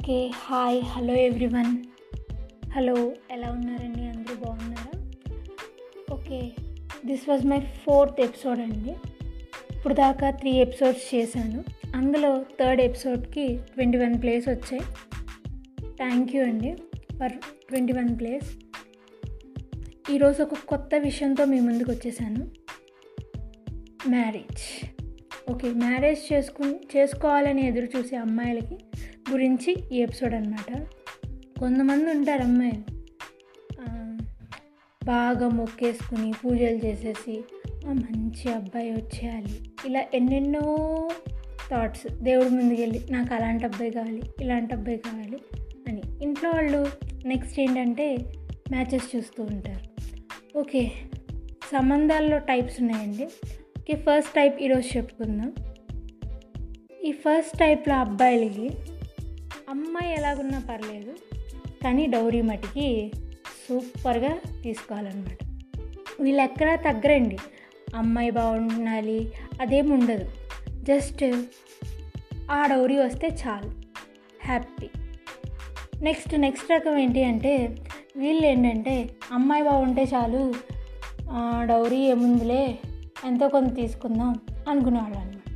Okay hi hello everyone. Hello ఎలా ఉన్నారండి? అందరూ బాగున్నారా? Okay this was my fourth episode అండి. ఇప్పుడు దాకా త్రీ ఎపిసోడ్స్ చేశాను. అందులో థర్డ్ ఎపిసోడ్కి ట్వంటీ వన్ ప్లేస్ వచ్చాయి. థ్యాంక్ యూ అండి ఫర్ ట్వంటీ వన్ ప్లేస్. ఈరోజు ఒక కొత్త విషయంతో మీ ముందుకు వచ్చేసాను. మ్యారేజ్. ఓకే మ్యారేజ్ చేసుకు చేసుకోవాలని ఎదురు చూసే అమ్మాయిలకి గురించి ఈ ఎపిసోడ్ అనమాట కొంతమంది ఉంటారు అమ్మాయిలు. బాగా మొక్కేసుకుని పూజలు చేసేసి మంచి అబ్బాయి వచ్చేయాలి. ఇలా ఎన్నెన్నో థాట్స్ దేవుడి ముందుకెళ్ళి నాకు అలాంటి అబ్బాయి కావాలి ఇలాంటి అబ్బాయి కావాలి అని. ఇంట్లో వాళ్ళు నెక్స్ట్ ఏంటంటే మ్యాచెస్ చూస్తూ ఉంటారు. ఓకే సంబంధాల్లో టైప్స్ ఉన్నాయండి. ఓకే ఫస్ట్ టైప్ ఈరోజు చెప్పుకుందాం. ఈ ఫస్ట్ టైప్లో అబ్బాయిలకి అమ్మాయి ఎలాగున్నా పర్లేదు కానీ డౌరీ మటుకి సూపర్గా తీసుకోవాలన్నమాట. వీళ్ళు ఎక్కడా తగ్గరండి. అమ్మాయి బాగుండాలి అదేం ఉండదు జస్ట్ ఆ డౌరీ వస్తే చాలు. హ్యాపీ. నెక్స్ట్ నెక్స్ట్ రకం ఏంటి అంటే వీళ్ళు ఏంటంటే అమ్మాయి బాగుంటే చాలు డౌరీ ఏముందిలే ఎంతో కొంత తీసుకుందాం అనుకునేవాళ్ళు అనమాట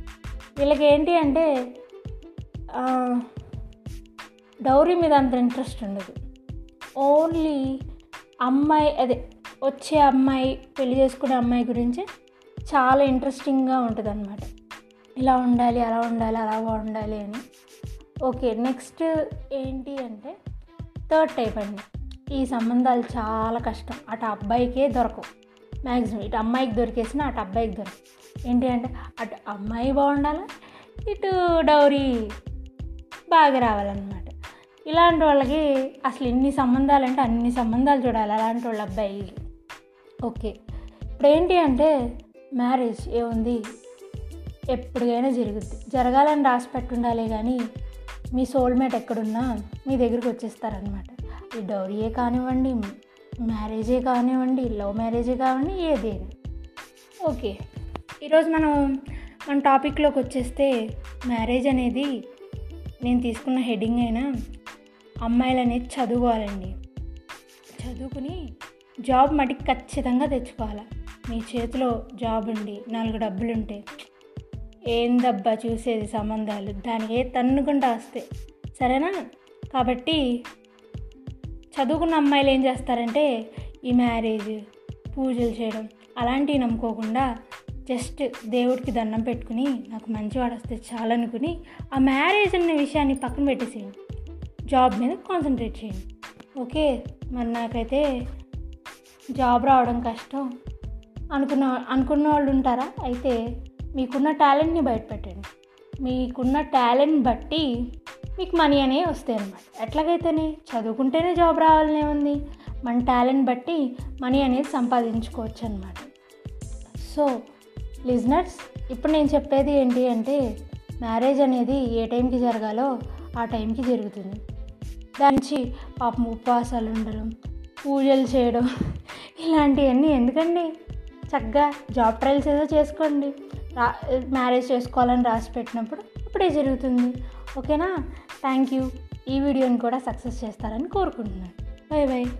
వీళ్ళకి ఏంటి అంటే డౌరీ మీద అంత ఇంట్రెస్ట్ ఉండదు. ఓన్లీ అమ్మాయి అదే వచ్చే అమ్మాయి పెళ్ళి చేసుకునే అమ్మాయి గురించి చాలా ఇంట్రెస్టింగ్గా ఉంటుంది అనమాట ఇలా ఉండాలి అలా ఉండాలి అలా ఉండాలి అని. ఓకే నెక్స్ట్ ఏంటి అంటే థర్డ్ టైప్ అండి. ఈ సంబంధాలు చాలా కష్టం. అటు అబ్బాయికే దొరకవు. మ్యాక్సిమం ఇటు అమ్మాయికి దొరికేసిన అటు అబ్బాయికి దొరకవు. ఏంటి అంటే అటు అమ్మాయి బాగుండాలి ఇటు డౌరీ బాగా రావాలన్నమాట. ఇలాంటి వాళ్ళకి అసలు ఎన్ని సంబంధాలు అంటే అన్ని సంబంధాలు చూడాలి అలాంటి వాళ్ళ అబ్బాయి. ఓకే. ఇప్పుడు ఏంటి అంటే మ్యారేజ్ ఏముంది? ఎప్పటికైనా జరుగుద్ది. జరగాలని రాసి పెట్టుండాలి కానీ మీ సోల్మేట్ ఎక్కడున్నా మీ దగ్గరికి వచ్చేస్తారనమాట ఈ డౌరీయే కానివ్వండి మ్యారేజే కానివ్వండి లవ్ మ్యారేజే కానివ్వండి ఏదైనా ఓకే. ఈరోజు మనం మన టాపిక్లోకి వచ్చేస్తే మ్యారేజ్ అనేది నేను తీసుకున్న హెడ్డింగ్ అయినా అమ్మాయిలు అనేది చదువుకోవాలండి. చదువుకుని జాబ్ మటుకు ఖచ్చితంగా తెచ్చుకోవాలి. మీ చేతిలో జాబ్ ఉండి నాలుగు డబ్బులుంటే ఏందబ్బా చూసేది సంబంధాలు? దానికి ఏ తన్నుకుంటా వస్తే. సరేనా? కాబట్టి చదువుకున్న అమ్మాయిలు ఏం చేస్తారంటే ఈ మ్యారేజ్ పూజలు చేయడం అలాంటివి నమ్ముకోకుండా జస్ట్ దేవుడికి దండం పెట్టుకుని నాకు మంచివాడు వస్తే చాలనుకుని ఆ మ్యారేజ్ అనే విషయాన్ని పక్కన పెట్టేసేయండి. జాబ్ మీద కాన్సన్ట్రేట్ చేయండి. ఓకే మరి నాకైతే జాబ్ రావడం కష్టం. అనుకున్న అనుకున్న వాళ్ళు ఉంటారా? అయితే మీకున్న టాలెంట్ని బయటపెట్టండి. మీకున్న టాలెంట్ బట్టి మీకు మనీ అనేవి వస్తాయి అన్నమాట. ఎట్లాగైతేనే చదువుకుంటేనే జాబ్ రావాలనే ఉంది మన టాలెంట్ బట్టి మనీ అనేది సంపాదించుకోవచ్చు అనమాట సో లిజనర్స్ ఇప్పుడు నేను చెప్పేది ఏంటి అంటే మ్యారేజ్ అనేది ఏ టైంకి జరగాలో ఆ టైంకి జరుగుతుంది. దాని నుంచి పాపం ఉపవాసాలు ఉండడం పూజలు చేయడం ఇలాంటివన్నీ ఎందుకండి? చక్కగా జాబ్ ట్రయల్స్ ఏదో చేసుకోండి. రా మ్యారేజ్ చేసుకోవాలని రాసి పెట్టినప్పుడు అప్పుడే జరుగుతుంది. ఓకేనా? Thank you. ఈ వీడియోని కూడా సక్సెస్ చేస్తారని కోరుకుంటున్నాను. Bye bye.